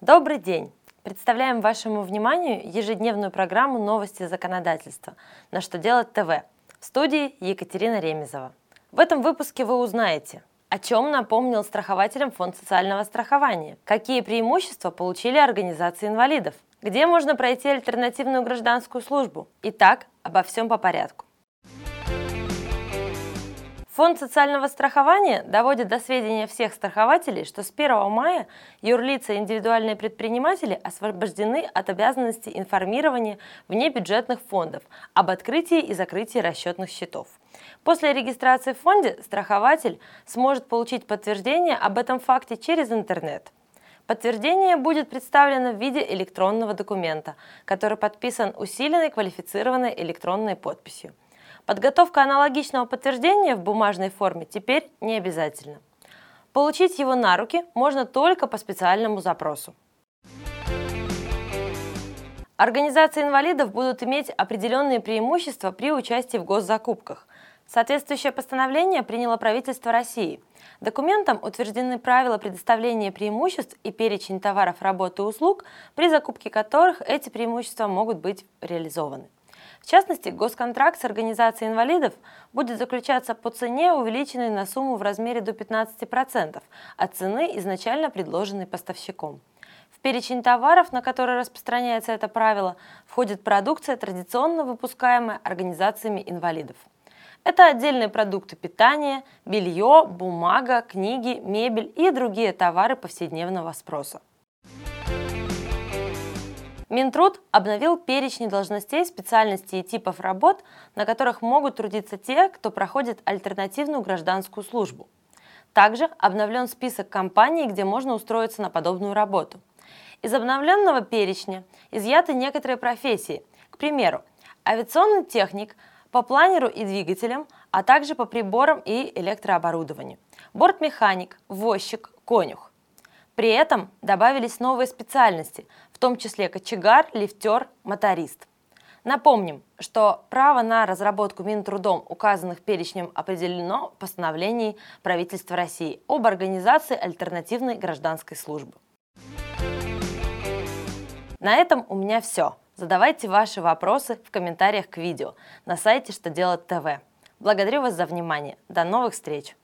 Добрый день! Представляем вашему вниманию ежедневную программу «Новости законодательства» «На что делать ТВ» в студии Екатерина Ремезова. В этом выпуске вы узнаете, о чем напомнил страхователям Фонд социального страхования, какие преимущества получили организации инвалидов, где можно пройти альтернативную гражданскую службу. Итак, обо всем по порядку. Фонд социального страхования доводит до сведения всех страхователей, что с 1 мая юрлица и индивидуальные предприниматели освобождены от обязанности информирования внебюджетных фондов об открытии и закрытии расчетных счетов. После регистрации в фонде страхователь сможет получить подтверждение об этом факте через интернет. Подтверждение будет представлено в виде электронного документа, который подписан усиленной квалифицированной электронной подписью. Подготовка аналогичного подтверждения в бумажной форме теперь не обязательно. Получить его на руки можно только по специальному запросу. Организации инвалидов будут иметь определенные преимущества при участии в госзакупках. Соответствующее постановление приняло правительство России. Документом утверждены правила предоставления преимуществ и перечень товаров, работ и услуг, при закупке которых эти преимущества могут быть реализованы. В частности, госконтракт с организацией инвалидов будет заключаться по цене, увеличенной на сумму в размере до 15% от цены, изначально предложенной поставщиком. В перечень товаров, на которые распространяется это правило, входит продукция, традиционно выпускаемая организациями инвалидов. Это отдельные продукты питания, белье, бумага, книги, мебель и другие товары повседневного спроса. Минтруд обновил перечни должностей, специальностей и типов работ, на которых могут трудиться те, кто проходит альтернативную гражданскую службу. Также обновлен список компаний, где можно устроиться на подобную работу. Из обновленного перечня изъяты некоторые профессии, к примеру, авиационный техник по планеру и двигателям, а также по приборам и электрооборудованию, бортмеханик, возчик, конюх. При этом добавились новые специальности, в том числе кочегар, лифтер, моторист. Напомним, что право на разработку Минтрудом указанных перечнем определено в постановлении правительства России об организации альтернативной гражданской службы. На этом у меня все. Задавайте ваши вопросы в комментариях к видео на сайте «Что делать ТВ». Благодарю вас за внимание. До новых встреч!